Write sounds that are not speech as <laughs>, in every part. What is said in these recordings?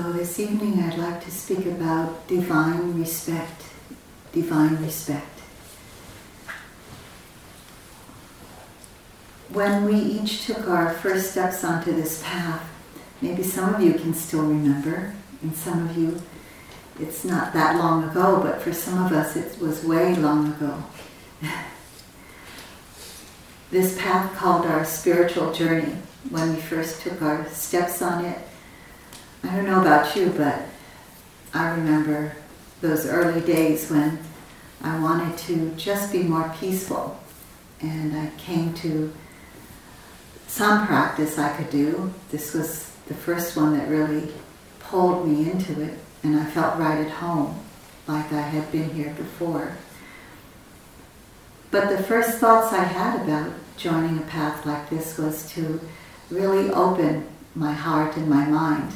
So, this evening I'd like to speak about divine respect. Divine respect. When we each took our first steps onto this path, maybe some of you can still remember, and some of you it's not that long ago, but for some of us it was way long ago. <laughs> this path called our spiritual journey, when we first took our steps on it, I don't know about you, but I remember those early days when I wanted to just be more peaceful. And I came to some practice I could do. This was the first one that really pulled me into it, and I felt right at home, like I had been here before. But the first thoughts I had about joining a path like this was to really open my heart and my mind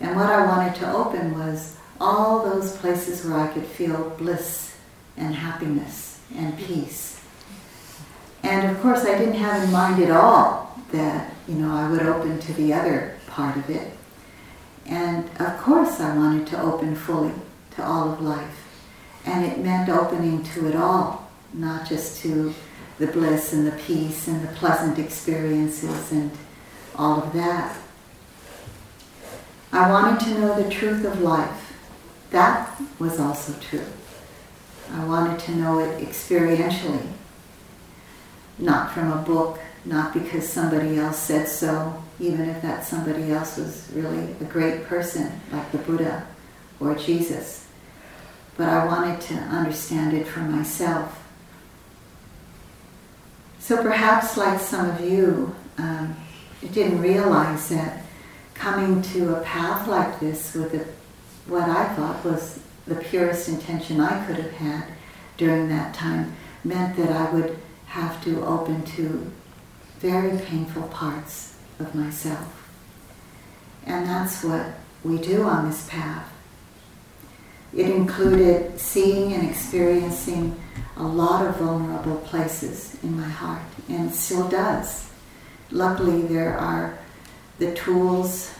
and what I wanted to open was all those places where I could feel bliss and happiness and peace. And of course, I didn't have in mind at all that, you know, I would open to the other part of it. And of course, I wanted to open fully to all of life. And it meant opening to it all, not just to the bliss and the peace and the pleasant experiences and all of that. I wanted to know the truth of life. That was also true. I wanted to know it experientially, not from a book, not because somebody else said so, even if that somebody else was really a great person, like the Buddha or Jesus. But I wanted to understand it for myself. So perhaps, like some of you, um, didn't realize that coming to a path like this with a, what I thought was the purest intention I could have had during that time meant that I would have to open to very painful parts of myself. And that's what we do on this path. It included seeing and experiencing a lot of vulnerable places in my heart, and still does. Luckily, there are the tools,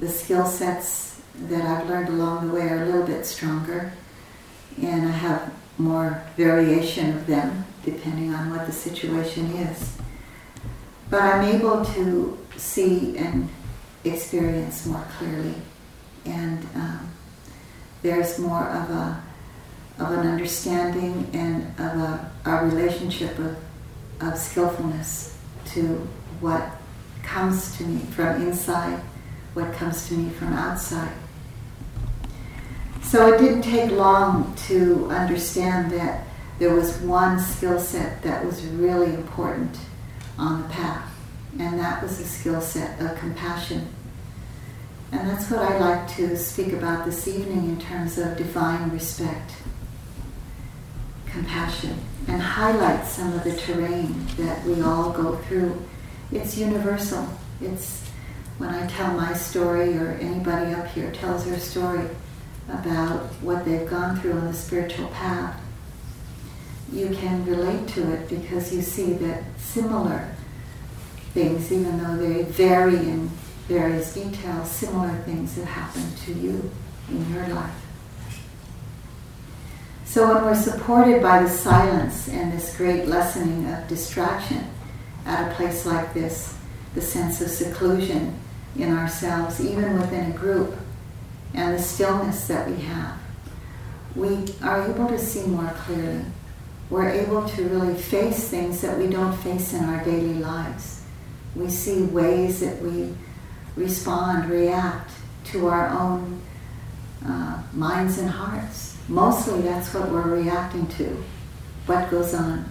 the skill sets that I've learned along the way are a little bit stronger, and I have more variation of them depending on what the situation is. But I'm able to see and experience more clearly, and um, there's more of a of an understanding and of a, a relationship of, of skillfulness to what comes to me from inside, what comes to me from outside. So it didn't take long to understand that there was one skill set that was really important on the path, and that was the skill set of compassion. And that's what I'd like to speak about this evening in terms of divine respect, compassion, and highlight some of the terrain that we all go through it's universal. It's when I tell my story or anybody up here tells their story about what they've gone through on the spiritual path, you can relate to it because you see that similar things, even though they vary in various details, similar things have happened to you in your life. So when we're supported by the silence and this great lessening of distraction, at a place like this, the sense of seclusion in ourselves, even within a group, and the stillness that we have, we are able to see more clearly. We're able to really face things that we don't face in our daily lives. We see ways that we respond, react to our own uh, minds and hearts. Mostly that's what we're reacting to, what goes on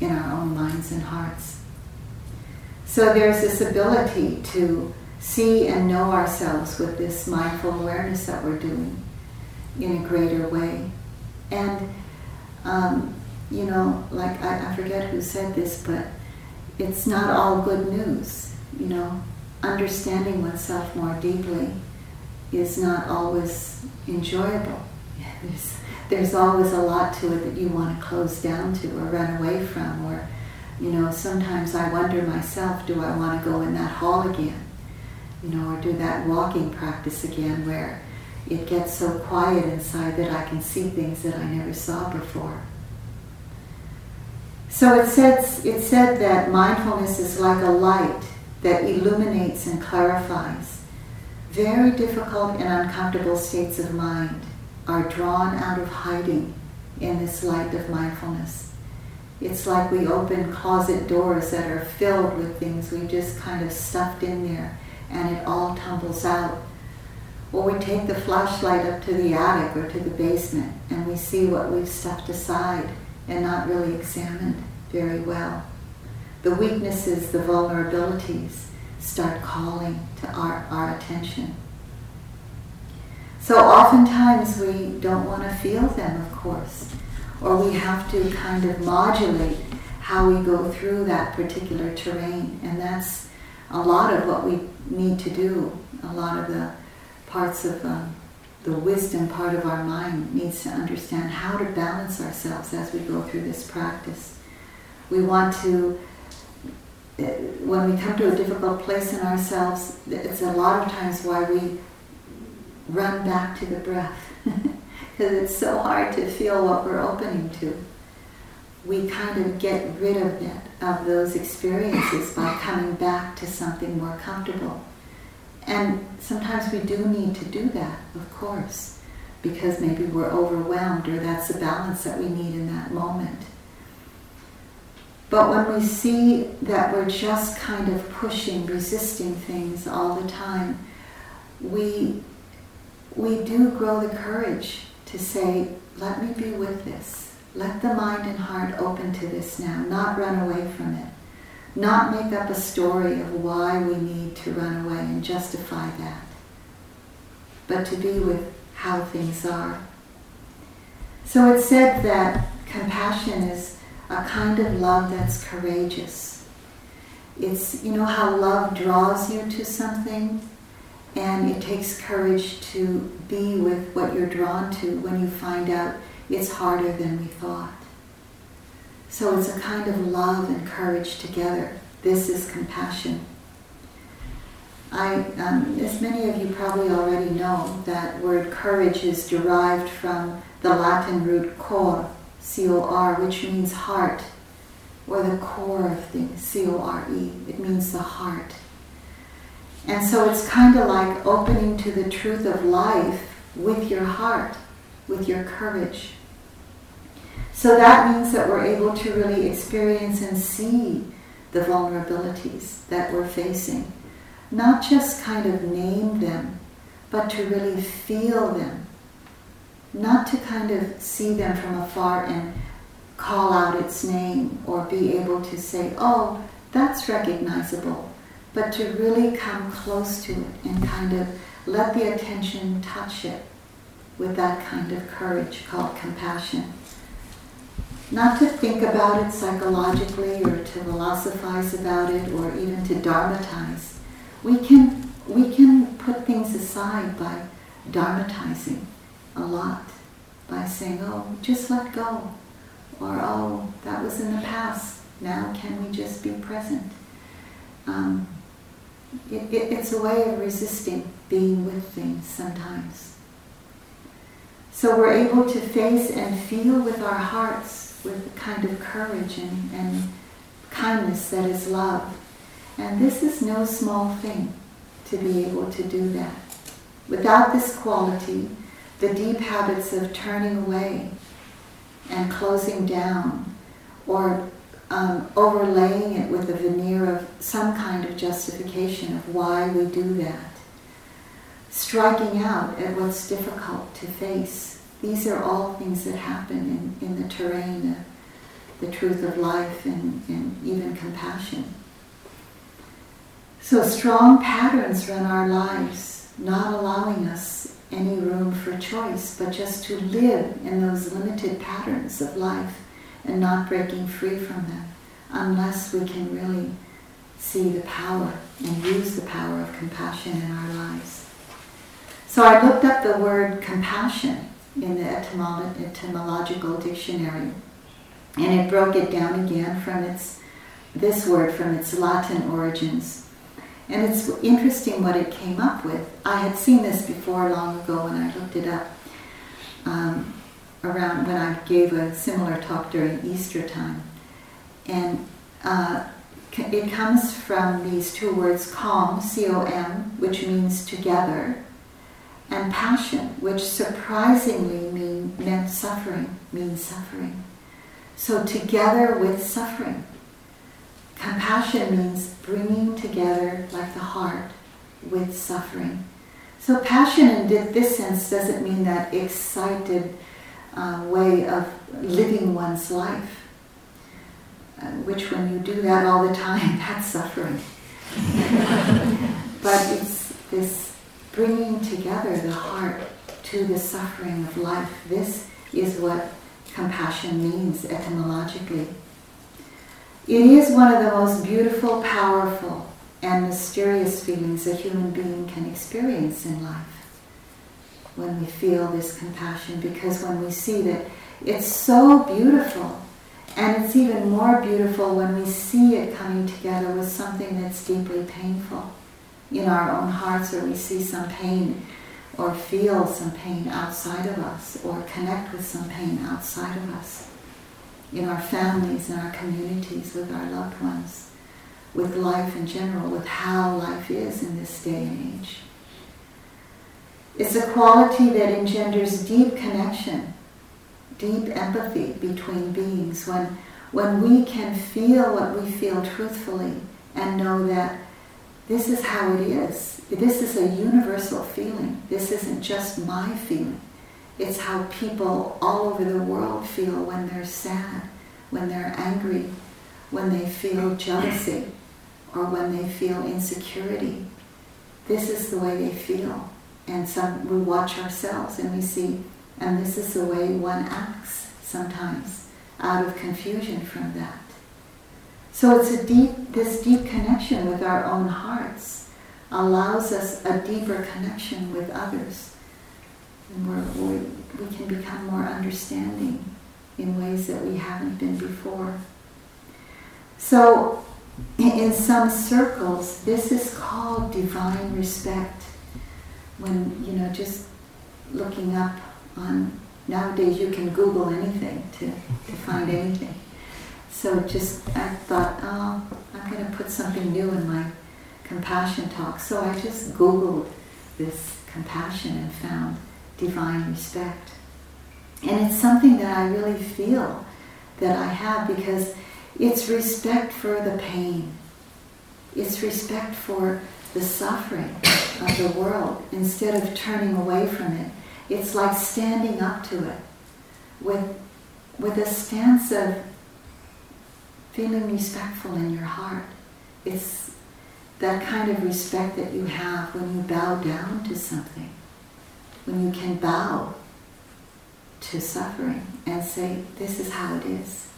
in our own minds and hearts. So there's this ability to see and know ourselves with this mindful awareness that we're doing in a greater way. And, um, you know, like I, I forget who said this, but it's not all good news. You know, understanding oneself more deeply is not always enjoyable. <laughs> There's, there's always a lot to it that you want to close down to or run away from or you know, sometimes I wonder myself, do I want to go in that hall again? you know, or do that walking practice again where it gets so quiet inside that I can see things that I never saw before. So it says it said that mindfulness is like a light that illuminates and clarifies. Very difficult and uncomfortable states of mind are drawn out of hiding in this light of mindfulness. It's like we open closet doors that are filled with things we just kind of stuffed in there and it all tumbles out. Or we take the flashlight up to the attic or to the basement and we see what we've stuffed aside and not really examined very well. The weaknesses, the vulnerabilities start calling to our, our attention. So oftentimes we don't want to feel them, of course, or we have to kind of modulate how we go through that particular terrain, and that's a lot of what we need to do. A lot of the parts of um, the wisdom part of our mind needs to understand how to balance ourselves as we go through this practice. We want to, when we come to a difficult place in ourselves, it's a lot of times why we run back to the breath. <laughs> Because it's so hard to feel what we're opening to. We kind of get rid of it, of those experiences by coming back to something more comfortable. And sometimes we do need to do that, of course, because maybe we're overwhelmed or that's the balance that we need in that moment. But when we see that we're just kind of pushing, resisting things all the time, we, we do grow the courage to say, let me be with this. Let the mind and heart open to this now, not run away from it. Not make up a story of why we need to run away and justify that, but to be with how things are. So it said that compassion is a kind of love that's courageous. It's, you know, how love draws you to something, and it takes courage to be with what you're drawn to when you find out it's harder than we thought. So it's a kind of love and courage together. This is compassion. I, um, as many of you probably already know, that word courage is derived from the Latin root cor, C-O-R, which means heart, or the core of things, C-O-R-E. It means the heart. And so it's kind of like opening to the truth of life with your heart, with your courage. So that means that we're able to really experience and see the vulnerabilities that we're facing. Not just kind of name them, but to really feel them not to kind of see them from afar and call out its name or be able to say, oh, that's recognizable, but to really come close to it and kind of let the attention touch it with that kind of courage called compassion. Not to think about it psychologically or to philosophize about it or even to dharmatize. We can, we can put things aside by dharmatizing a lot by saying, oh, just let go. Or, oh, that was in the past. Now can we just be present? Um, it, it, it's a way of resisting being with things sometimes. So we're able to face and feel with our hearts with a kind of courage and, and kindness that is love. And this is no small thing to be able to do that. Without this quality, the deep habits of turning away and closing down or um, overlaying it with a veneer of some kind of justification of why we do that. Striking out at what's difficult to face. These are all things that happen in, in the terrain of the truth of life and, and even compassion. So strong patterns run our lives, not allowing us any room for choice, but just to live in those limited patterns of life and not breaking free from them unless we can really see the power and use the power of compassion in our lives. So I looked up the word compassion in the etymolo- etymological dictionary and it broke it down again from its this word from its Latin origins And it's interesting what it came up with. I had seen this before long ago when I looked it up um, around when I gave a similar talk during Easter time. And uh, it comes from these two words, com, C-O-M, which means together, and passion, which surprisingly mean, meant suffering, means suffering. So together with suffering. Compassion means bringing together, like the heart, with suffering. So passion in this sense doesn't mean that excited uh, way of living one's life, uh, which when you do that all the time, <laughs> that's suffering. but it's this bringing together the heart to the suffering of life. This is what compassion means etymologically. It is one of the most beautiful, powerful, and mysterious feelings a human being can experience in life. When we feel this compassion, because when we see that it's so beautiful, and it's even more beautiful when we see it coming together with something that's deeply painful in our own hearts, or we see some pain, or feel some pain outside of us, or connect with some pain outside of us in our families, in our communities, with our loved ones, with life in general, with how life is in this day and age. It's a quality that engenders deep connection, deep empathy between beings when, when we can feel what we feel truthfully and know that this is how it is. This is a universal feeling. This isn't just my feeling. It's how people all over the world feel when they're sad, when they're angry, when they feel jealousy, or when they feel insecurity. This is the way they feel. And some we watch ourselves and we see, and this is the way one acts sometimes out of confusion from that. So it's a deep, this deep connection with our own hearts allows us a deeper connection with others and we we can become more understanding in ways that we haven't been before. So, in some circles, this is called divine respect. When, you know, just looking up on, nowadays you can Google anything to, to find anything. So just, I thought, oh, I'm going to put something new in my compassion talk. So I just Googled this compassion and found divine respect. And it's something that I really feel that I have because it's respect for the pain. It's respect for the suffering of the world instead of turning away from it. It's like standing up to it with, with a stance of feeling respectful in your heart. It's that kind of respect that you have when you bow down to something when you can bow to suffering and say, this is how it is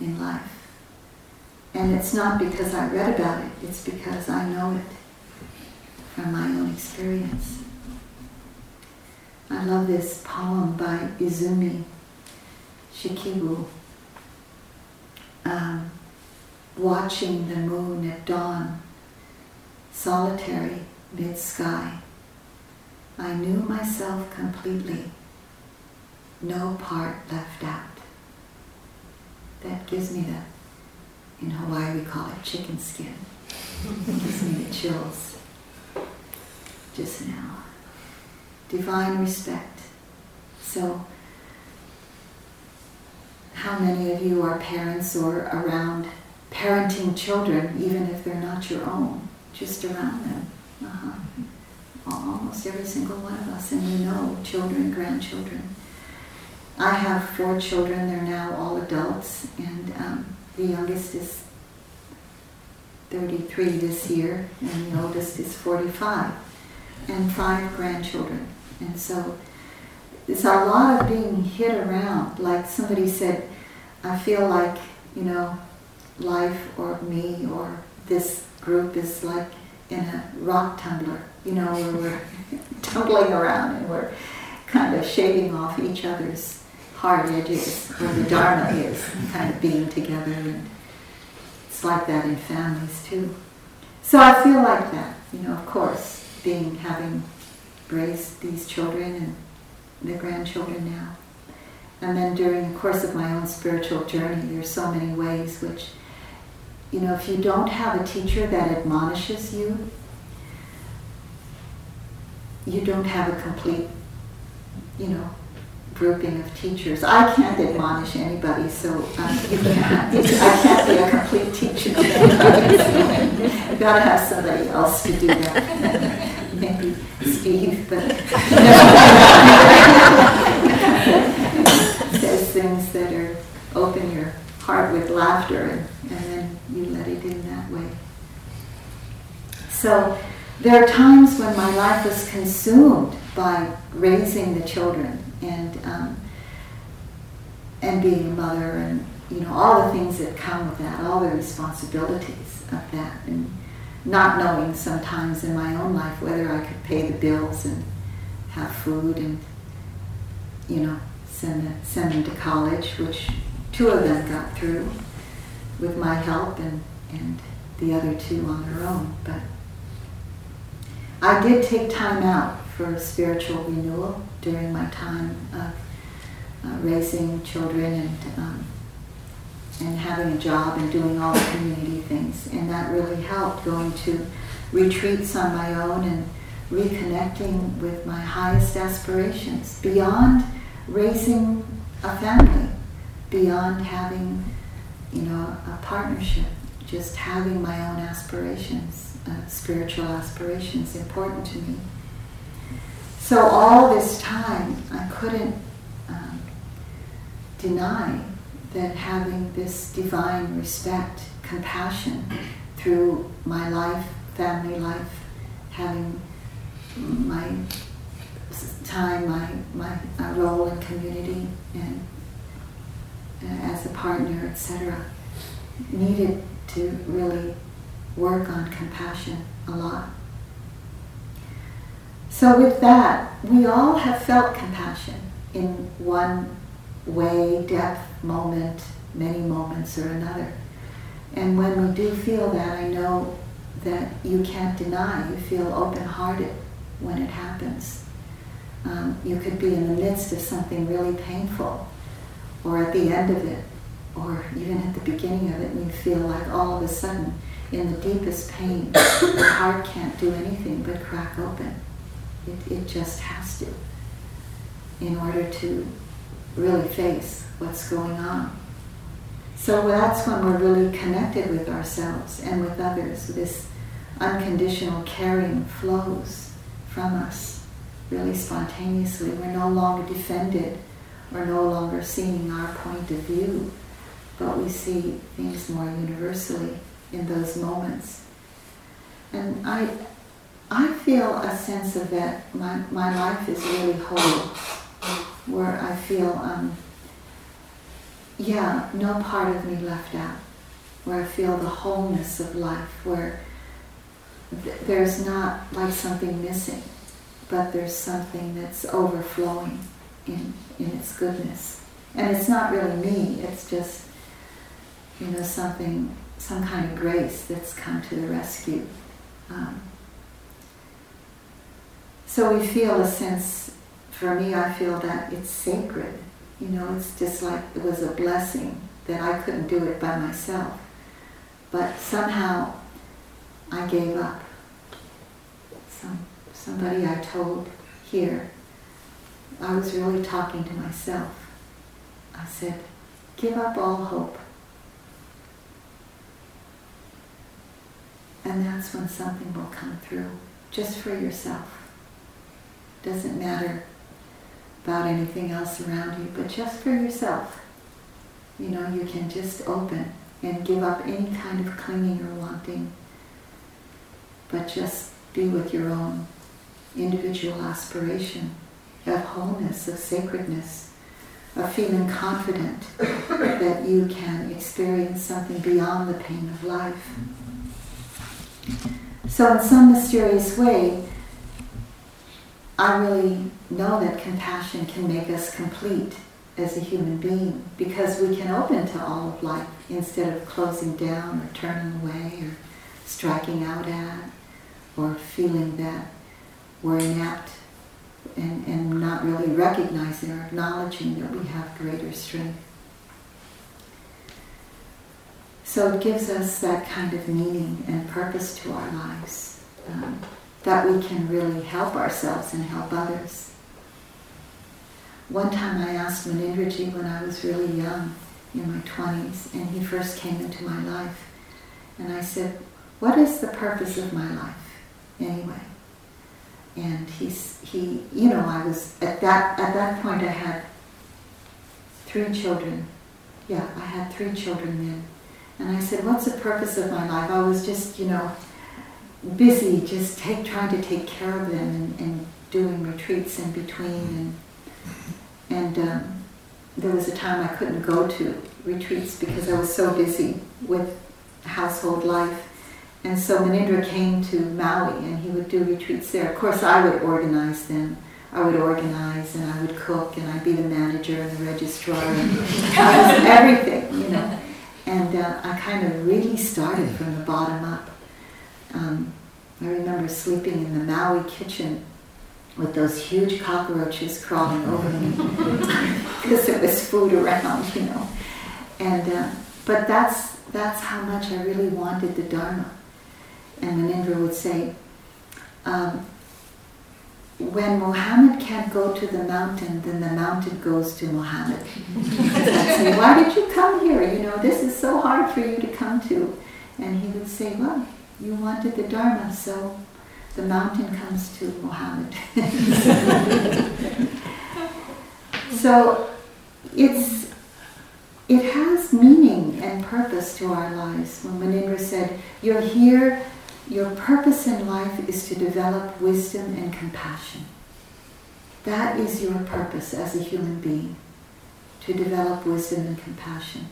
in life. And it's not because I read about it, it's because I know it from my own experience. I love this poem by Izumi Shikibu, um, watching the moon at dawn, solitary mid-sky. I knew myself completely, no part left out. That gives me the, in Hawaii we call it chicken skin. It gives me the chills just now. Divine respect. So, how many of you are parents or around parenting children, even if they're not your own, just around them? Uh-huh almost every single one of us, and we know children, grandchildren. I have four children, they're now all adults, and um, the youngest is 33 this year, and the oldest is 45, and five grandchildren. And so it's a lot of being hit around. Like somebody said, I feel like, you know, life or me or this group is like in a rock tumbler you know, where we're <laughs> tumbling around and we're kind of shaving off each other's hard edges where the Dharma is, kind of being together. And it's like that in families too. So I feel like that, you know, of course, being having raised these children and their grandchildren now. And then during the course of my own spiritual journey, there's so many ways which, you know, if you don't have a teacher that admonishes you, you don't have a complete, you know, grouping of teachers. I can't admonish anybody, so um, <laughs> you can't, I can't be a complete teacher. You've got to have somebody else to do that. <laughs> Maybe but <laughs> says things that are open your heart with laughter, and, and then you let it in that way. So there are times when my life was consumed by raising the children and um, and being a mother and you know all the things that come with that, all the responsibilities of that, and not knowing sometimes in my own life whether I could pay the bills and have food and you know send the, send them to college, which two of them got through with my help and and the other two on their own, but. I did take time out for spiritual renewal during my time of uh, raising children and um, and having a job and doing all the community things, and that really helped. Going to retreats on my own and reconnecting with my highest aspirations beyond raising a family, beyond having you know a partnership, just having my own aspirations uh, spiritual aspirations important to me. So all this time, I couldn't um, deny that having this divine respect, compassion through my life, family life, having my time, my, my uh, role in community, and uh, as a partner, etc., needed to really work on compassion a lot. So, with that, we all have felt compassion in one way, depth, moment, many moments or another. And when we do feel that, I know that you can't deny, you feel open hearted when it happens. Um, you could be in the midst of something really painful, or at the end of it, or even at the beginning of it, and you feel like all of a sudden in the deepest pain, <coughs> the heart can't do anything but crack open. It, it just has to in order to really face what's going on. So that's when we're really connected with ourselves and with others. This unconditional caring flows from us really spontaneously. We're no longer defended or no longer seeing our point of view, but we see things more universally in those moments. And I, I feel a sense of that. My, my life is really whole, where I feel, um, yeah, no part of me left out, where I feel the wholeness of life, where th- there's not like something missing, but there's something that's overflowing in, in its goodness. And it's not really me, it's just, you know, something some kind of grace that's come to the rescue. Um, so we feel a sense, for me, I feel that it's sacred. You know, it's just like it was a blessing that I couldn't do it by myself. But somehow I gave up. Some, somebody I told here, I was really talking to myself. I said, give up all hope. And that's when something will come through, just for yourself. Doesn't matter about anything else around you, but just for yourself. You know, you can just open and give up any kind of clinging or wanting, but just be with your own individual aspiration of wholeness, of sacredness, of feeling confident <coughs> that you can experience something beyond the pain of life. So, in some mysterious way, I really know that compassion can make us complete as a human being because we can open to all of life instead of closing down or turning away or striking out at or feeling that we're inept and, and not really recognizing or acknowledging that we have greater strength. So it gives us that kind of meaning and purpose to our lives, um, that we can really help ourselves and help others. One time I asked Munindraji when I was really young, in my 20s, and he first came into my life, and I said, What is the purpose of my life anyway? And he's, he, you know, I was, at that, at that point I had three children. Yeah, I had three children then. And I said, What's the purpose of my life? I was just, you know, busy just take, trying to take care of them and, and doing retreats in between and and um, there was a time I couldn't go to retreats because I was so busy with household life. And so Munindra came to Maui and he would do retreats there. Of course, I would organize them. I would organize and I would cook and I'd be the manager and the registrar and I was <laughs> everything, you know. And uh, I kind of really started from the bottom up. Um, I remember sleeping in the Maui kitchen with those huge cockroaches crawling over me <laughs> because there was food around, you know. And uh, but that's that's how much I really wanted the Dharma. And Munindra would say, um, when Mohammed can't go to the mountain, then the mountain goes to Mohammed. Why did you come here? You know, this is so hard for you to come to. And he would say, well, you wanted the Dharma, so the mountain comes to Muhammad. <laughs> so it's it has meaning and purpose to our lives. When Munindra said, You're here, your purpose in life is to develop wisdom and compassion. That is your purpose as a human being, to develop wisdom and compassion.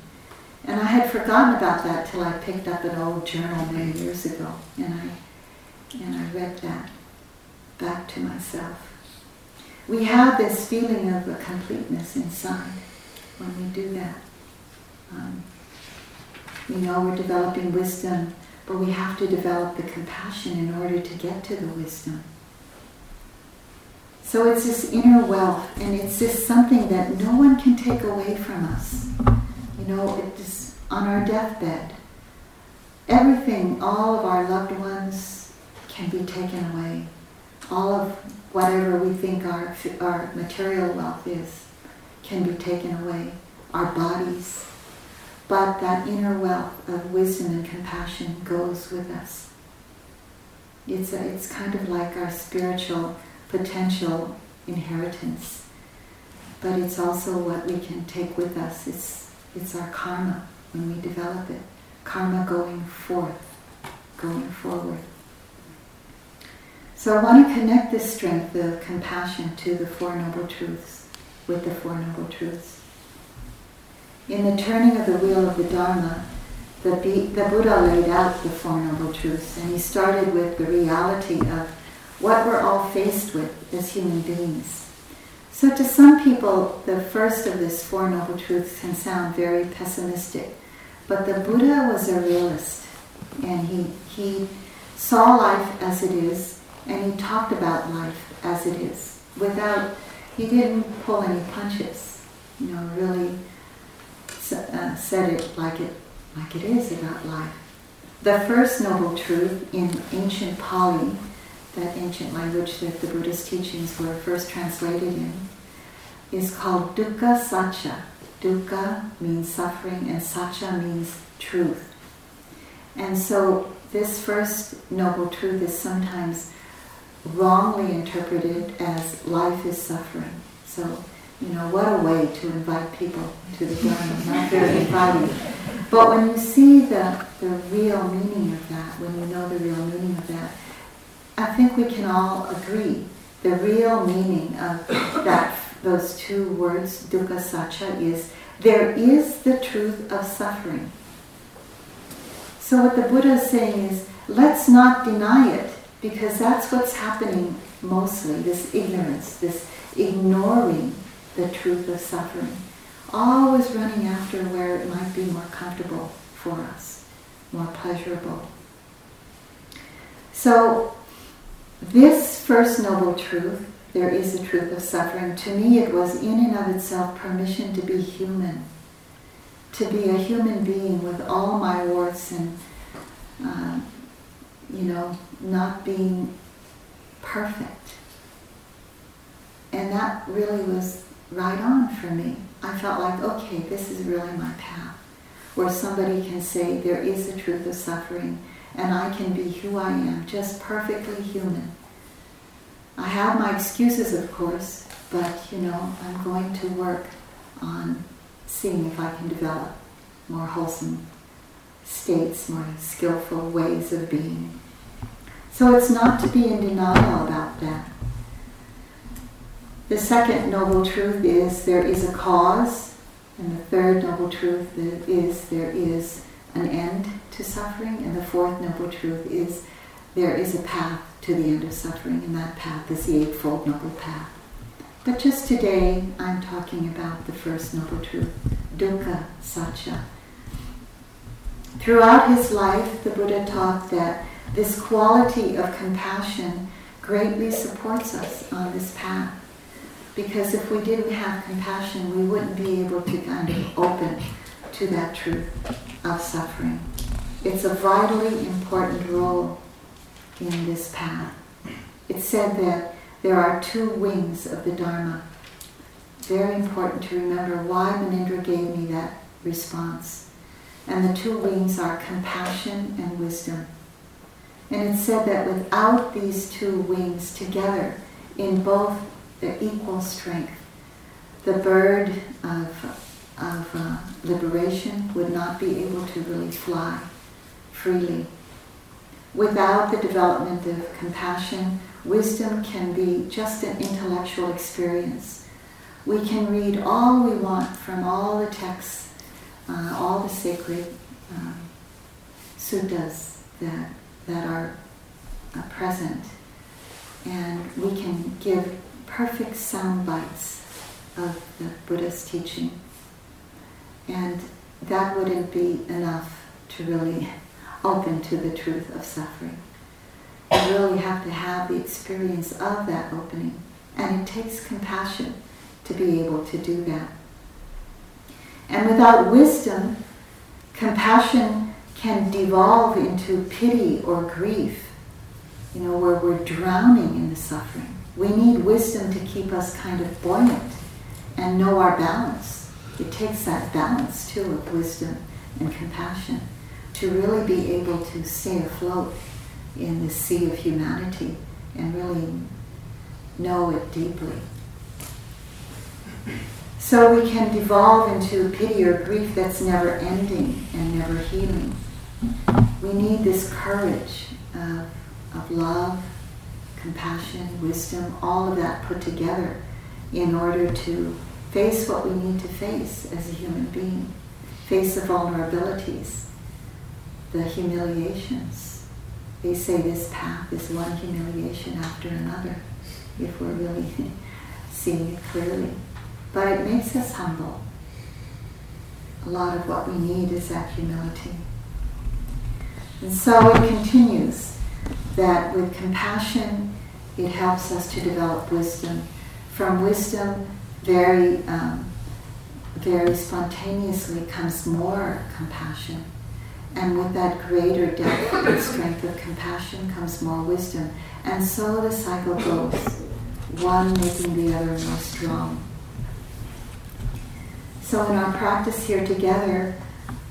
And I had forgotten about that till I picked up an old journal many years ago, and I and I read that back to myself. We have this feeling of a completeness inside when we do that. Um, we know we're developing wisdom, but we have to develop the compassion in order to get to the wisdom. So it's this inner wealth, and it's this something that no one can take away from us. You know, it's on our deathbed. Everything, all of our loved ones, can be taken away. All of whatever we think our, our material wealth is can be taken away. Our bodies. But that inner wealth of wisdom and compassion goes with us. It's, a, it's kind of like our spiritual potential inheritance. But it's also what we can take with us. It's, it's our karma when we develop it. Karma going forth, going forward. So I want to connect this strength of compassion to the Four Noble Truths, with the Four Noble Truths. In the turning of the wheel of the Dharma, the, the Buddha laid out the Four Noble Truths, and he started with the reality of what we're all faced with as human beings. So to some people, the first of these Four Noble Truths can sound very pessimistic, but the Buddha was a realist, and he, he saw life as it is, and he talked about life as it is without, he didn't pull any punches, you know, really uh, said it like it like it is about life. The first noble truth in ancient Pali, that ancient language that the Buddhist teachings were first translated in, is called dukkha sacca. Dukkha means suffering and sacca means truth. And so this first noble truth is sometimes wrongly interpreted as life is suffering. So, you know, what a way to invite people to the Dharma, not very inviting. But when you see the, the real meaning of that, when you know the real meaning of that, I think we can all agree the real meaning of that those two words, dukkha sacca, is there is the truth of suffering. So what the Buddha is saying is, let's not deny it because that's what's happening mostly this ignorance, this ignoring the truth of suffering. Always running after where it might be more comfortable for us, more pleasurable. So, this first noble truth, there is a truth of suffering, to me it was in and of itself permission to be human, to be a human being with all my warts and, uh, you know, not being perfect. And that really was right on for me. I felt like, okay, this is really my path, where somebody can say there is a truth of suffering and I can be who I am, just perfectly human. I have my excuses, of course, but you know, I'm going to work on seeing if I can develop more wholesome states, more skillful ways of being. So it's not to be in denial about that. The second noble truth is there is a cause, and the third noble truth is there is an end to suffering, and the fourth noble truth is there is a path to the end of suffering, and that path is the Eightfold Noble Path. But just today, I'm talking about the first noble truth, dukkha sacca. Throughout his life, the Buddha taught that this quality of compassion greatly supports us on this path. Because if we didn't have compassion, we wouldn't be able to kind of open to that truth of suffering. It's a vitally important role in this path. It's said that there are two wings of the Dharma. Very important to remember why Munindra gave me that response. And the two wings are compassion and wisdom. And it's said that without these two wings together, in both their equal strength, the bird of, of uh, liberation would not be able to really fly freely. Without the development of compassion, wisdom can be just an intellectual experience. We can read all we want from all the texts, uh, all the sacred uh, suttas that, that are uh, present, and we can give perfect sound bites of the Buddha's teaching. And that wouldn't be enough to really open to the truth of suffering. You really have to have the experience of that opening. And it takes compassion to be able to do that. And without wisdom, compassion can devolve into pity or grief, you know, where we're drowning in the suffering. We need wisdom to keep us kind of buoyant and know our balance. It takes that balance, too, of wisdom and compassion to really be able to stay afloat in the sea of humanity and really know it deeply. So we can devolve into pity or grief that's never ending and never healing. We need this courage of, of love, compassion, wisdom, all of that put together in order to face what we need to face as a human being, face the vulnerabilities, the humiliations. They say this path is one humiliation after another, if we're really <laughs> seeing it clearly. But it makes us humble. A lot of what we need is that humility. And so it continues that with compassion, it helps us to develop wisdom. From wisdom, very, um, very spontaneously comes more compassion. And with that greater depth and strength of compassion comes more wisdom. And so the cycle goes, one making the other more strong. So in our practice here together,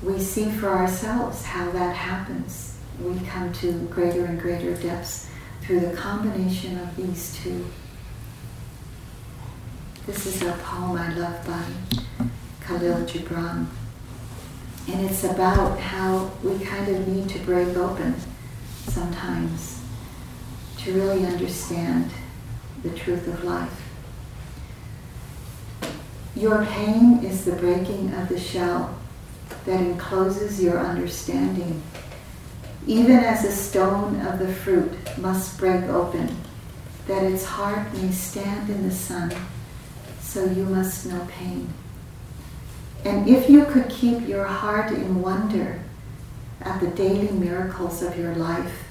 we see for ourselves how that happens. We come to greater and greater depths through the combination of these two. This is a poem I love by Kahlil Gibran. And it's about how we kind of need to break open sometimes to really understand the truth of life. Your pain is the breaking of the shell that encloses your understanding. Even as a stone of the fruit must break open, that its heart may stand in the sun, so you must know pain. And if you could keep your heart in wonder at the daily miracles of your life,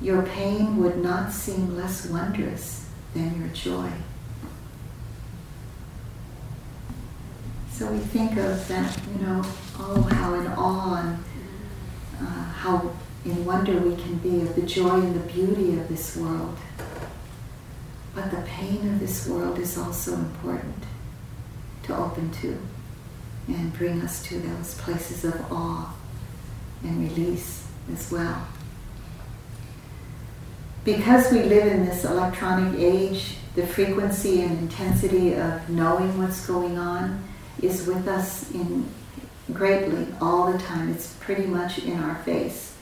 your pain would not seem less wondrous than your joy. So we think of that, you know, oh, how in awe and uh, how in wonder we can be of the joy and the beauty of this world. But the pain of this world is also important to open to and bring us to those places of awe and release as well. Because we live in this electronic age, the frequency and intensity of knowing what's going on is with us in greatly all the time. It's pretty much in our face.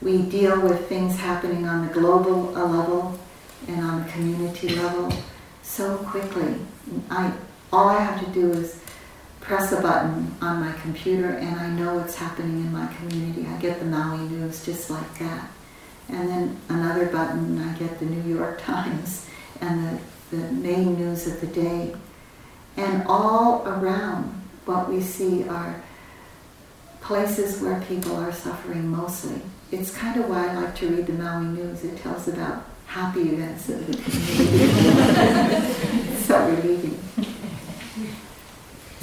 We deal with things happening on the global level and on the community level so quickly. I all I have to do is press a button on my computer and I know what's happening in my community. I get the Maui news just like that. And then another button, I get the New York <laughs> Times and the, the main news of the day. And all around what we see are places where people are suffering mostly. It's kind of why I like to read the Maui News. It tells about happy events of the community. so relieving.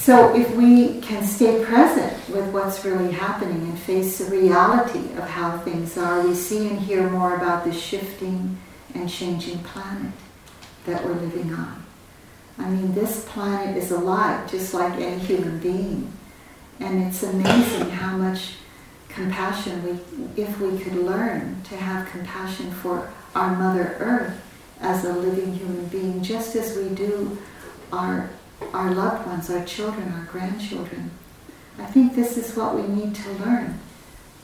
So if we can stay present with what's really happening and face the reality of how things are, we see and hear more about the shifting and changing planet that we're living on. I mean, this planet is alive just like any human being. And it's amazing how much compassion we, if we could learn to have compassion for our Mother Earth as a living human being, just as we do our our loved ones, our children, our grandchildren. I think this is what we need to learn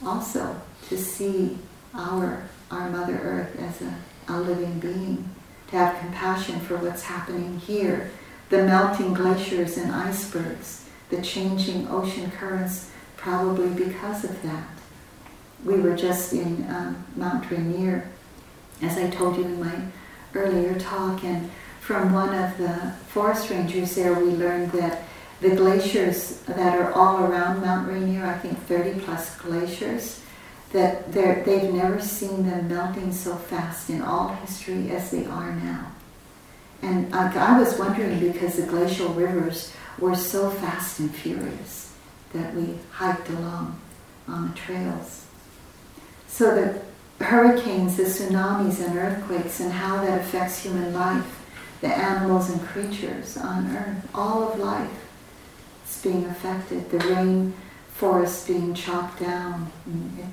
also to see our, our Mother Earth as a, a living being, to have compassion for what's happening here, the melting glaciers and icebergs, the changing ocean currents, probably because of that. We were just in um, Mount Rainier, as I told you in my earlier talk, and from one of the forest rangers there, we learned that the glaciers that are all around Mount Rainier, I think 30 plus glaciers, that they've never seen them melting so fast in all history as they are now. And I, I was wondering because the glacial rivers were so fast and furious that we hiked along on the trails. So the hurricanes, the tsunamis and earthquakes and how that affects human life the animals and creatures on earth, all of life is being affected. The rain forest being chopped down.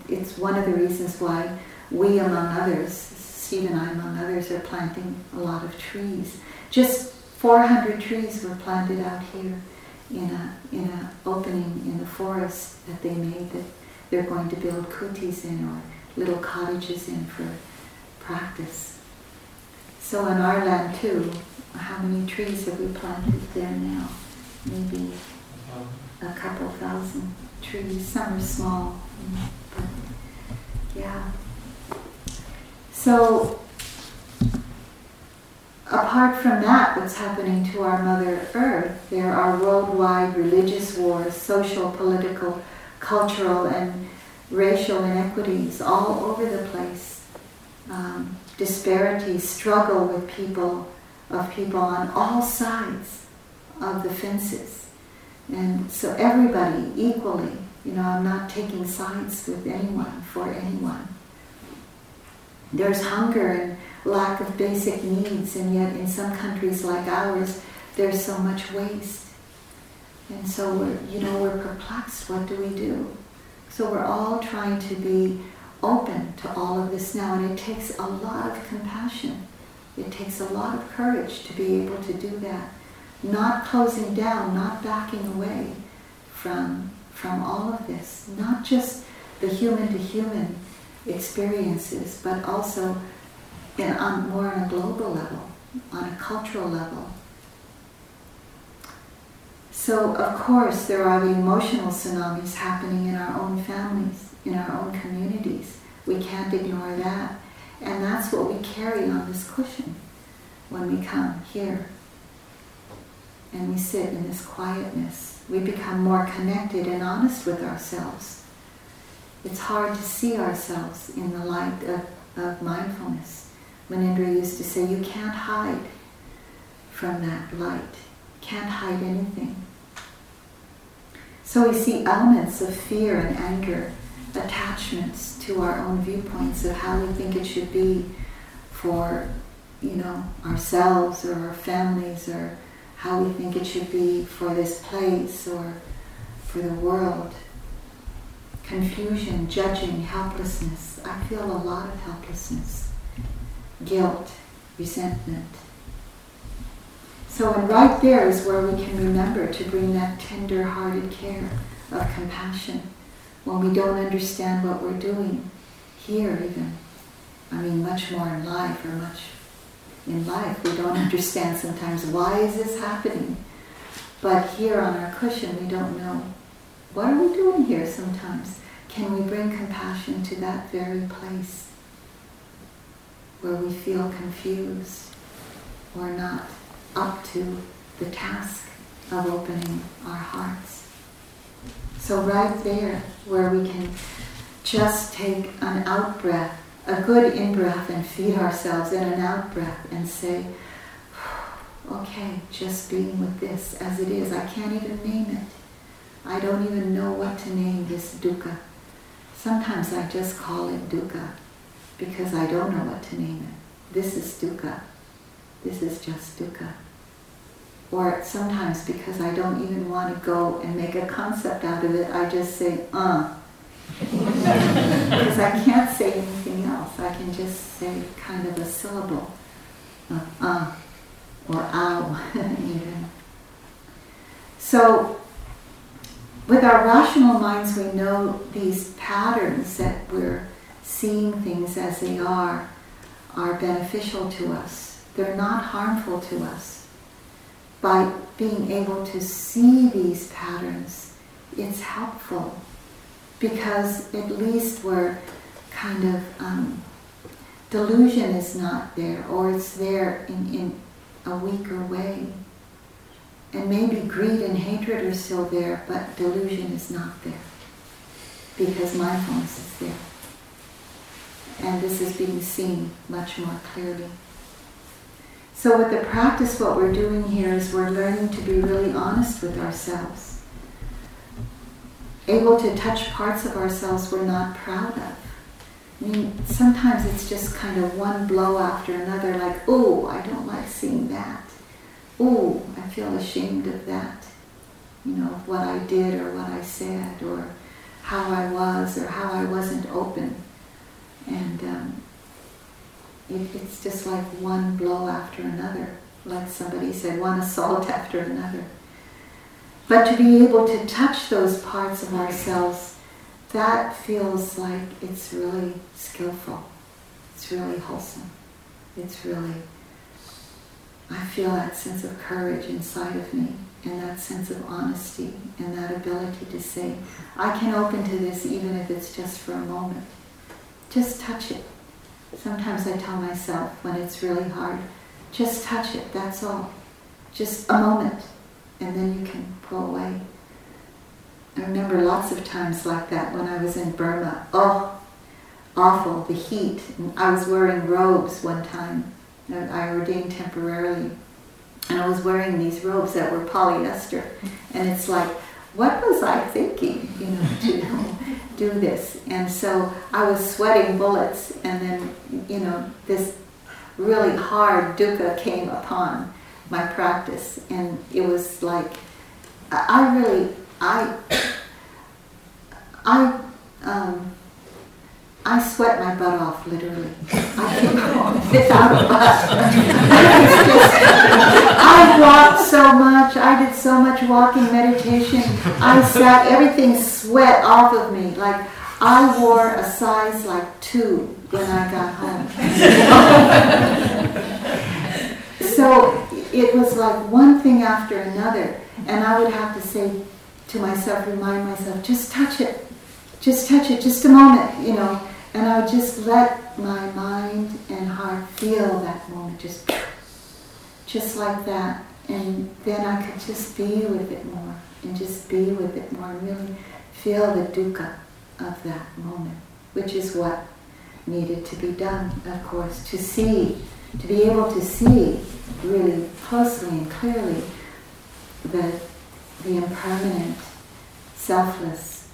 It's one of the reasons why we, among others, Steve and I, among others, are planting a lot of trees. Just 400 trees were planted out here in a in a opening in the forest that they made that they're going to build kutis in or little cottages in for practice. So in our land too, how many trees have we planted there now? Maybe a couple thousand trees. Some are small, but yeah. So apart from that, what's happening to our Mother Earth, there are worldwide religious wars, social, political, cultural, and racial inequities all over the place. Um, disparity, struggle with people, of people on all sides of the fences. And so everybody equally, you know, I'm not taking sides with anyone, for anyone. There's hunger and lack of basic needs, and yet in some countries like ours, there's so much waste. And so we're, you know, we're perplexed. What do we do? So we're all trying to be open to all of this now, and it takes a lot of compassion. It takes a lot of courage to be able to do that. Not closing down, not backing away from, from all of this. Not just the human to human experiences, but also in, on more on a global level, on a cultural level. So, of course, there are the emotional tsunamis happening in our own families in our own communities. We can't ignore that. And that's what we carry on this cushion when we come here. And we sit in this quietness. We become more connected and honest with ourselves. It's hard to see ourselves in the light of, of mindfulness. Munindra used to say, you can't hide from that light. Can't hide anything. So we see elements of fear and anger, attachments to our own viewpoints of how we think it should be for, you know, ourselves or our families or how we think it should be for this place or for the world. Confusion, judging, helplessness. I feel a lot of helplessness. Guilt, resentment. So, and right there is where we can remember to bring that tender hearted care of compassion when we don't understand what we're doing here, even. I mean, much more in life or much in life. We don't understand sometimes why is this happening. But here on our cushion, we don't know. What are we doing here sometimes? Can we bring compassion to that very place where we feel confused or not up to the task of opening our hearts? So, right there, where we can just take an out breath a good in breath and feed ourselves in an out breath and say, <sighs> okay, just being with this as it is. I can't even name it. I don't even know what to name this dukkha. Sometimes I just call it dukkha because I don't know what to name it. This is dukkha. This is just dukkha. Or sometimes because I don't even want to go and make a concept out of it, I just say, uh, because I can't say anything else. I can just say kind of a syllable, uh, uh or ow, <laughs> even. So, with our rational minds, we know these patterns that we're seeing things as they are are beneficial to us. They're not harmful to us. By being able to see these patterns, it's helpful because at least we're kind of um, delusion is not there, or it's there in, in a weaker way. And maybe greed and hatred are still there, but delusion is not there because mindfulness is there. And this is being seen much more clearly. So, with the practice, what we're doing here is we're learning to be really honest with ourselves able to touch parts of ourselves we're not proud of. I mean, sometimes it's just kind of one blow after another, like, oh, I don't like seeing that. Oh, I feel ashamed of that. You know, of what I did or what I said or how I was or how I wasn't open. And um, it, it's just like one blow after another. Like somebody said, one assault <laughs> after another. But to be able to touch those parts of ourselves, that feels like it's really skillful. It's really wholesome. It's really, I feel that sense of courage inside of me and that sense of honesty and that ability to say, I can open to this even if it's just for a moment. Just touch it. Sometimes I tell myself when it's really hard, just touch it, that's all. Just a moment and then you can pull away. I remember lots of times like that when I was in Burma. Oh, awful, the heat. And I was wearing robes one time. I ordained temporarily. And I was wearing these robes that were polyester. And it's like, what was I thinking, you know, to do this? And so I was sweating bullets, and then, you know, this really hard dukkha came upon my practice, and it was like I really I I um, I sweat my butt off literally. I can't without a. I walked so much. I did so much walking meditation. I sat. Everything sweat off of me. Like I wore a size like two when I got home. so it was like one thing after another. And I would have to say to myself, remind myself, just touch it. Just touch it, just a moment, you know. And I would just let my mind and heart feel that moment, just, just like that. And then I could just be with it more, and just be with it more, and really feel the dukkha of that moment, which is what needed to be done, of course, to see, to be able to see really closely and clearly the, the impermanent, selfless,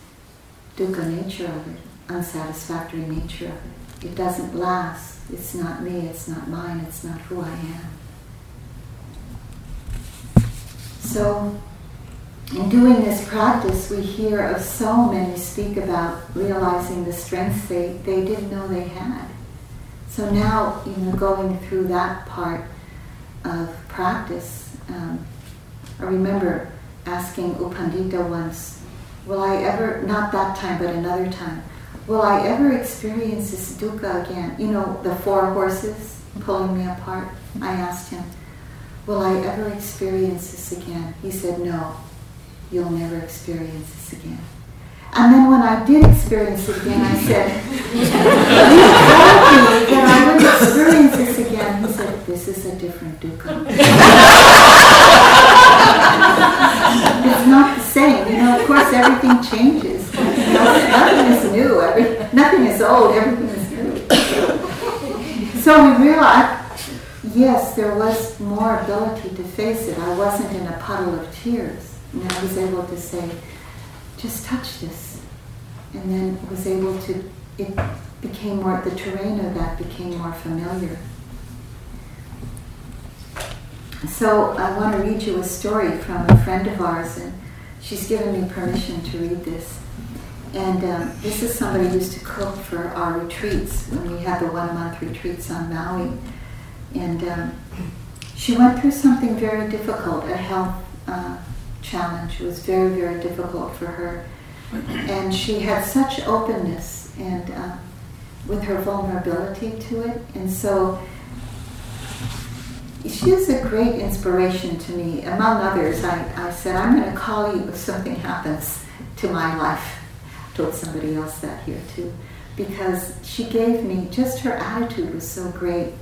dukkha nature of it, unsatisfactory nature of it. It doesn't last. It's not me, it's not mine, it's not who I am. So, in doing this practice, we hear of so many speak about realizing the strengths they, they didn't know they had. So now, you know, going through that part of practice, um, I remember asking U Pandita once, will I ever, not that time, but another time, will I ever experience this dukkha again? You know, the four horses pulling me apart? I asked him, will I ever experience this again? He said, no you'll never experience this again. And then when I did experience it again, I said, You told me that I wouldn't experience this again. He said, This is a different dukkha. <laughs> it's not the same. You know, of course, everything changes. Nothing is new. Every, nothing is old. Everything is new. So we realized, yes, there was more ability to face it. I wasn't in a puddle of tears. And I was able to say, just touch this. And then was able to, it became more, the terrain of that became more familiar. So I want to read you a story from a friend of ours, and she's given me permission to read this. And um, this is somebody who used to cook for our retreats when we had the one month retreats on Maui. And um, she went through something very difficult, a health uh, challenge. It was very, very difficult for her. And she had such openness and uh, with her vulnerability to it. And so she is a great inspiration to me. Among others, I, I said, I'm going to call you if something happens to my life. Told somebody else that here too. Because she gave me, just her attitude was so great.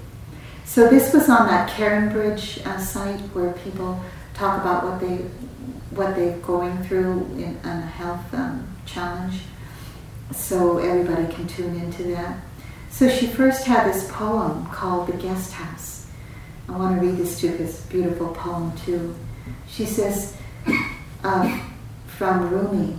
So this was on that CaringBridge uh, site where people talk about what they what they're going through in, a health um, challenge, so everybody can tune into that. So she first had this poem called The Guest House. I want to read this to you a beautiful poem too. She says, <coughs> uh, from Rumi,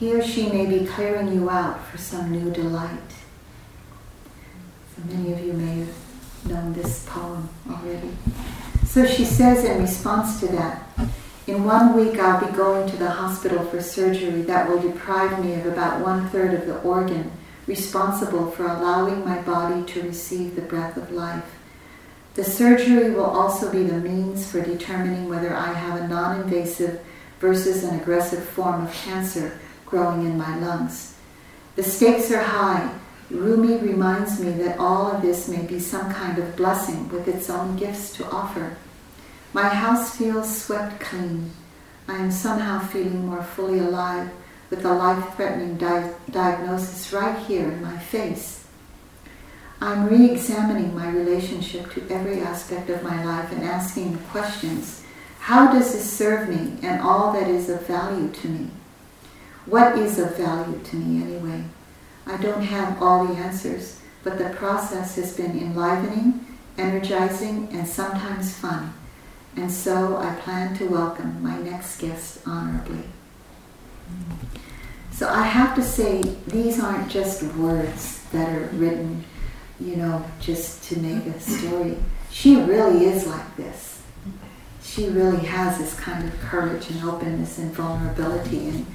He or she may be clearing you out for some new delight. So many of you may have known this poem already. So she says in response to that, in one week, I'll be going to the hospital for surgery that will deprive me of about one third of the organ responsible for allowing my body to receive the breath of life. The surgery will also be the means for determining whether I have a non invasive versus an aggressive form of cancer growing in my lungs. The stakes are high. Rumi reminds me that all of this may be some kind of blessing with its own gifts to offer. My house feels swept clean. I am somehow feeling more fully alive with a life threatening di- diagnosis right here in my face. I'm re examining my relationship to every aspect of my life and asking questions how does this serve me and all that is of value to me? What is of value to me anyway? I don't have all the answers, but the process has been enlivening, energizing, and sometimes fun and so I plan to welcome my next guest honorably. So I have to say, these aren't just words that are written, you know, just to make a story. She really is like this. She really has this kind of courage and openness and vulnerability, and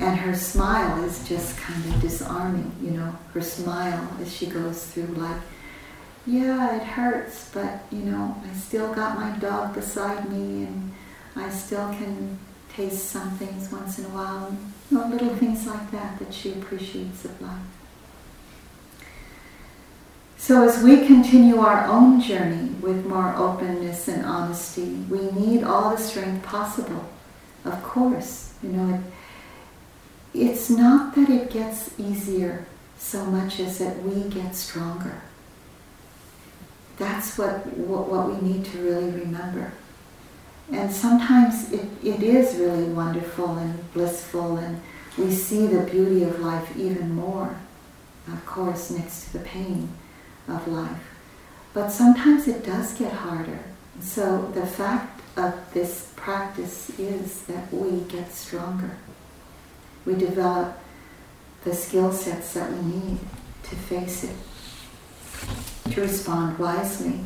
and her smile is just kind of disarming. You know, her smile as she goes through like yeah, it hurts, but you know, I still got my dog beside me and I still can taste some things once in a while. You know, little things like that that she appreciates of life. So, as we continue our own journey with more openness and honesty, we need all the strength possible. Of course, you know, it's not that it gets easier so much as that we get stronger. That's what, what, what we need to really remember. And sometimes it, it is really wonderful and blissful, and we see the beauty of life even more, of course, next to the pain of life. But sometimes it does get harder. So the fact of this practice is that we get stronger. We develop the skill sets that we need to face it, to respond wisely.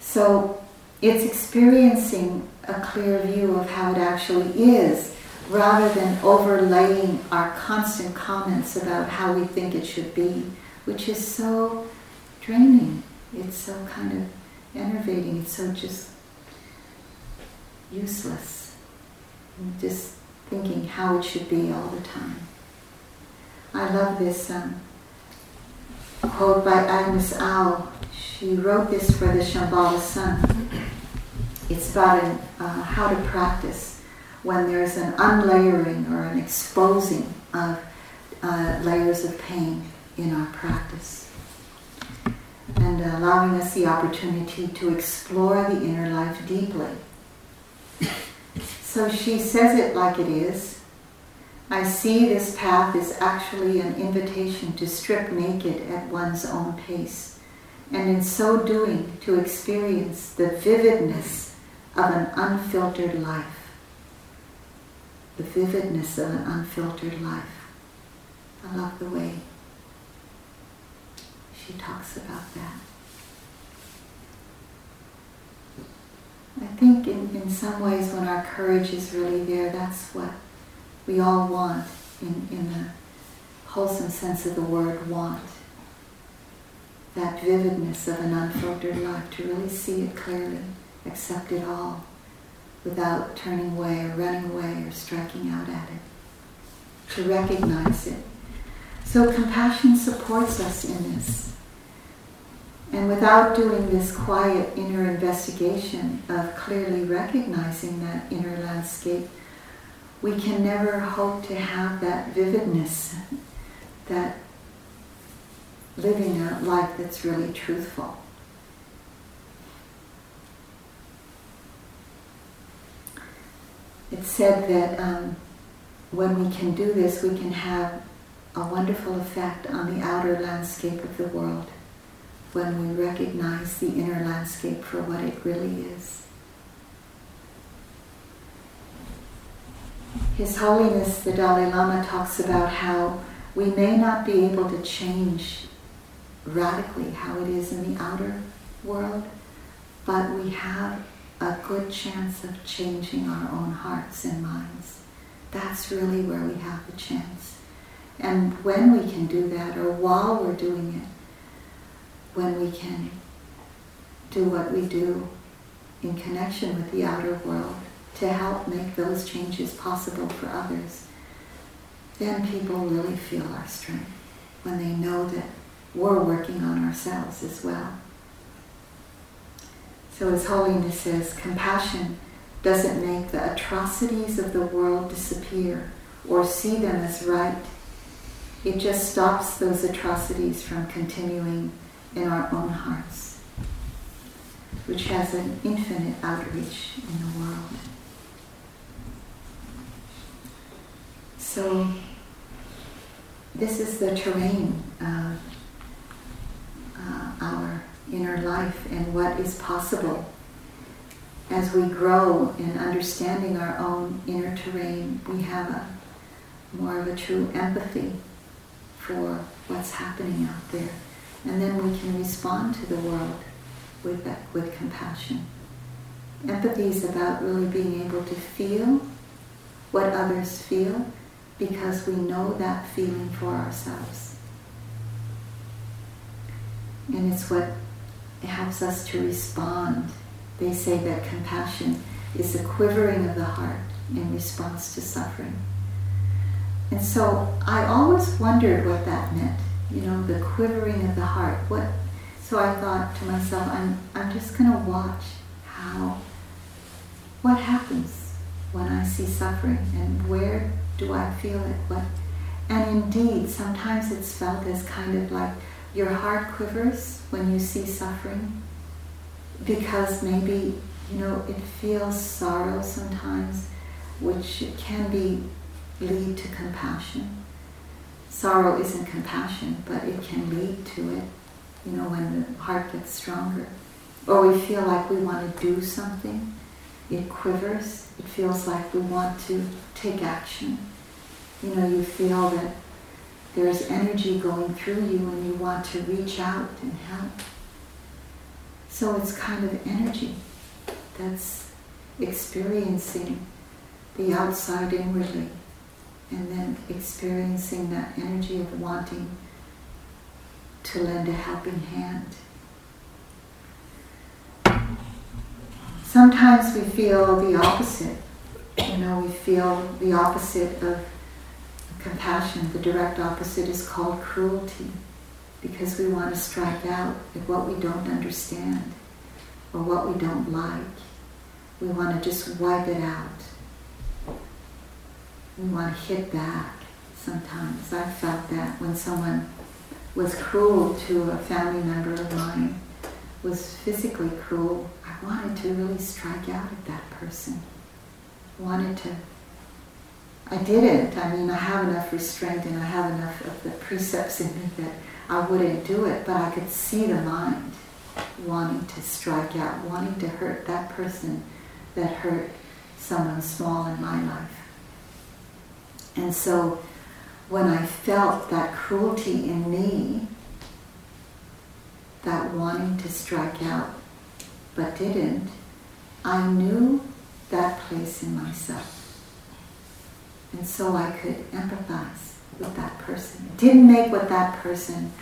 So it's experiencing a clear view of how it actually is rather than overlaying our constant comments about how we think it should be, which is so draining. It's so kind of enervating. It's so just useless. Just thinking how it should be all the time. I love this um, quote by Agnes Au. She wrote this for the Shambhala Sun. It's about an, uh, how to practice when there's an unlayering or an exposing of uh, layers of pain in our practice. And allowing us the opportunity to explore the inner life deeply. So she says it like it is. I see this path is actually an invitation to strip naked at one's own pace, and in so doing, to experience the vividness of an unfiltered life. The vividness of an unfiltered life. I love the way she talks about that. I think in, in some ways when our courage is really there, that's what we all want in, in the wholesome sense of the word want. That vividness of an unfiltered life, to really see it clearly, accept it all, without turning away or running away or striking out at it. To recognize it. So compassion supports us in this. And without doing this quiet inner investigation of clearly recognizing that inner landscape, we can never hope to have that vividness, that living a life that's really truthful. It's said that um, when we can do this, we can have a wonderful effect on the outer landscape of the world when we recognize the inner landscape for what it really is. His Holiness the Dalai Lama talks about how we may not be able to change radically how it is in the outer world, but we have a good chance of changing our own hearts and minds. That's really where we have the chance. And when we can do that, or while we're doing it, when we can do what we do in connection with the outer world to help make those changes possible for others, then people really feel our strength when they know that we're working on ourselves as well. So, His Holiness says, compassion doesn't make the atrocities of the world disappear or see them as right. It just stops those atrocities from continuing in our own hearts, which has an infinite outreach in the world. So, this is the terrain of uh, our inner life and what is possible as we grow in understanding our own inner terrain. We have a more of a true empathy for what's happening out there and then we can respond to the world with, that, with compassion. Empathy is about really being able to feel what others feel because we know that feeling for ourselves. And it's what helps us to respond. They say that compassion is a quivering of the heart in response to suffering. And so I always wondered what that meant you know, the quivering of the heart. What? So I thought to myself, I'm, I'm just going to watch how, what happens when I see suffering and where do I feel it? What? And indeed, sometimes it's felt as kind of like your heart quivers when you see suffering because maybe, you know, it feels sorrow sometimes, which can be lead to compassion. Sorrow isn't compassion, but it can lead to it, you know, when the heart gets stronger. Or we feel like we want to do something, it quivers, it feels like we want to take action. You know, you feel that there's energy going through you and you want to reach out and help. So it's kind of energy that's experiencing the outside inwardly and then experiencing that energy of wanting to lend a helping hand. Sometimes we feel the opposite. You know, we feel the opposite of compassion. The direct opposite is called cruelty because we want to strike out at what we don't understand or what we don't like. We want to just wipe it out we want to hit back sometimes. I felt that when someone was cruel to a family member of mine, was physically cruel, I wanted to really strike out at that person. I wanted to. I didn't. I mean, I have enough restraint and I have enough of the precepts in me that I wouldn't do it, but I could see the mind wanting to strike out, wanting to hurt that person that hurt someone small in my life. And so when I felt that cruelty in me, that wanting to strike out but didn't, I knew that place in myself. And so I could empathize with that person. It didn't make what that person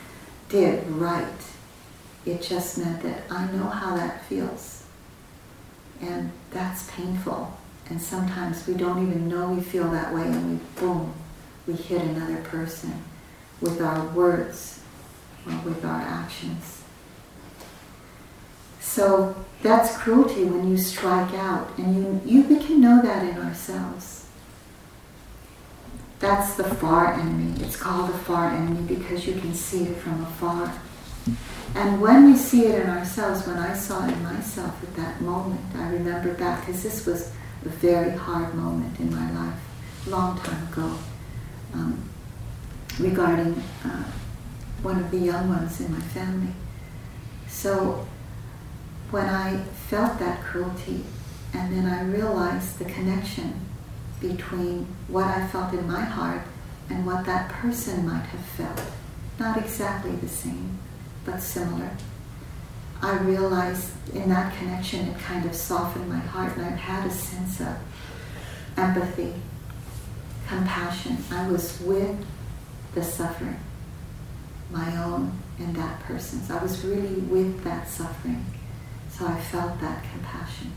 did right. It just meant that I know how that feels. And that's painful. And sometimes we don't even know we feel that way and we, boom, we hit another person with our words or with our actions. So that's cruelty when you strike out, and you, you we can know that in ourselves. That's the far enemy. It's called the far enemy because you can see it from afar. And when we see it in ourselves, when I saw it in myself at that moment, I remember back because this was a very hard moment in my life, long time ago, um, regarding uh, one of the young ones in my family. So when I felt that cruelty, and then I realized the connection between what I felt in my heart and what that person might have felt. Not exactly the same, but similar. I realized in that connection it kind of softened my heart and I had a sense of empathy, compassion. I was with the suffering, my own and that person's. I was really with that suffering. So I felt that compassion.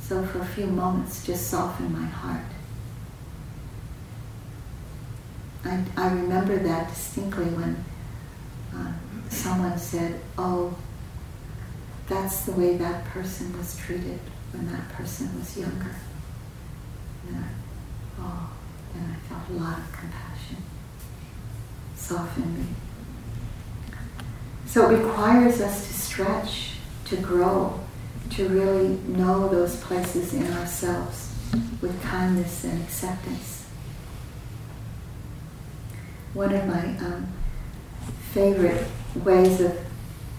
So for a few moments, just softened my heart. I, I remember that distinctly when uh, someone said, oh, that's the way that person was treated when that person was younger. And I, oh, then I felt a lot of compassion soften me. So it requires us to stretch, to grow, to really know those places in ourselves with kindness and acceptance. One of my um, favorite ways of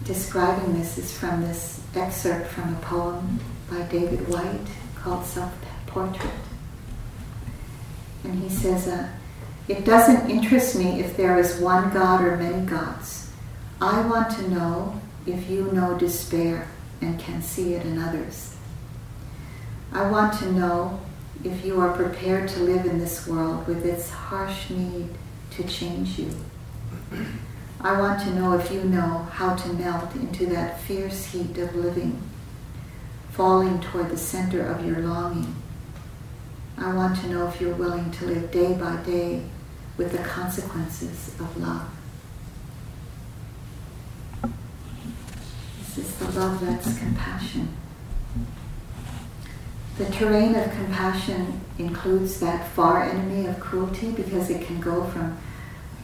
describing this is from this excerpt from a poem by David Whyte called Self Portrait. And he says, uh, It doesn't interest me if there is one God or many gods. I want to know if you know despair and can see it in others. I want to know if you are prepared to live in this world with its harsh need to change you. I want to know if you know how to melt into that fierce heat of living, falling toward the center of your longing. I want to know if you're willing to live day by day with the consequences of love. This is the love that's compassion. The terrain of compassion includes that far enemy of cruelty because it can go from,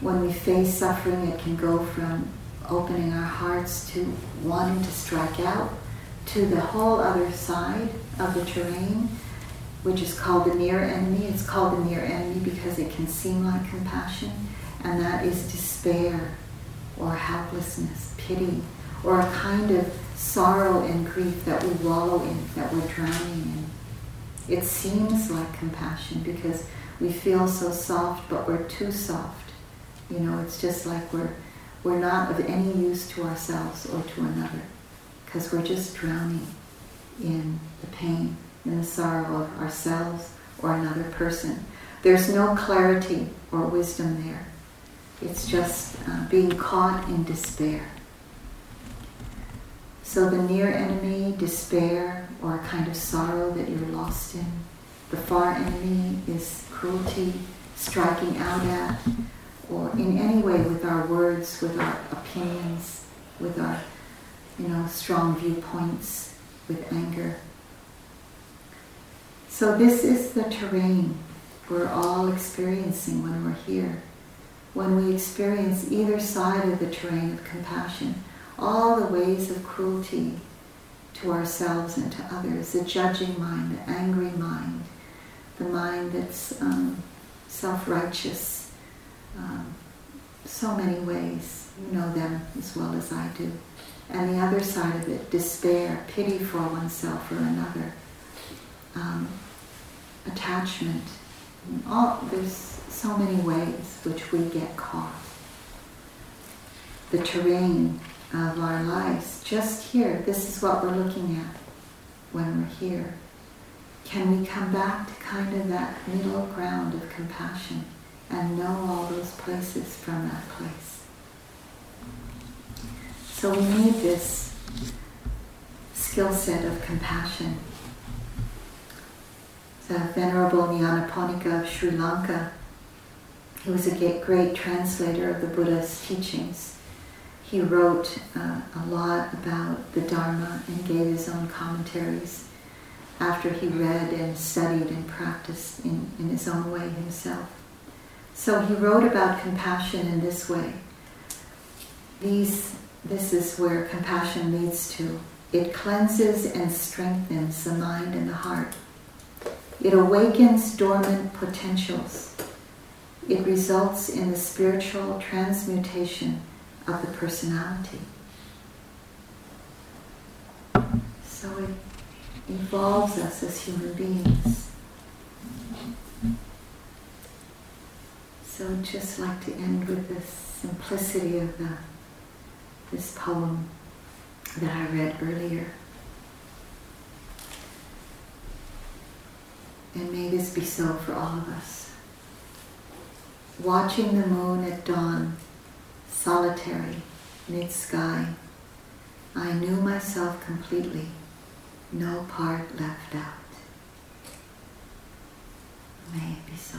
when we face suffering, it can go from opening our hearts to wanting to strike out to the whole other side of the terrain, which is called the near enemy. It's called the near enemy because it can seem like compassion, and that is despair or helplessness, pity, or a kind of sorrow and grief that we wallow in, that we're drowning in. It seems like compassion because we feel so soft, but we're too soft. You know, it's just like we're, we're not of any use to ourselves or to another because we're just drowning in the pain, in the sorrow of ourselves or another person. There's no clarity or wisdom there. It's just uh, being caught in despair. So the near enemy, despair, or a kind of sorrow that you're lost in. The far enemy is cruelty, striking out at, or in any way with our words, with our opinions, with our, you know, strong viewpoints, with anger. So this is the terrain we're all experiencing when we're here. When we experience either side of the terrain of compassion, all the ways of cruelty to ourselves and to others, the judging mind, the angry mind, the mind that's um, self-righteous, um, so many ways. You know them as well as I do. And the other side of it, despair, pity for oneself or another, um, attachment. All, there's so many ways which we get caught. The terrain of our lives, just here, this is what we're looking at when we're here. Can we come back to kind of that middle ground of compassion and know all those places from that place? So we need this skill set of compassion. The Venerable Nyanaponika of Sri Lanka, he was a great translator of the Buddha's teachings he wrote uh, a lot about the Dharma and gave his own commentaries after he read and studied and practiced in, in his own way himself. So he wrote about compassion in this way. These, this is where compassion leads to. It cleanses and strengthens the mind and the heart. It awakens dormant potentials. It results in the spiritual transmutation of the personality. So it evolves us as human beings. So I'd just like to end with the simplicity of the, this poem that I read earlier. And may this be so for all of us. Watching the moon at dawn solitary mid sky, I knew myself completely, no part left out. May it be so.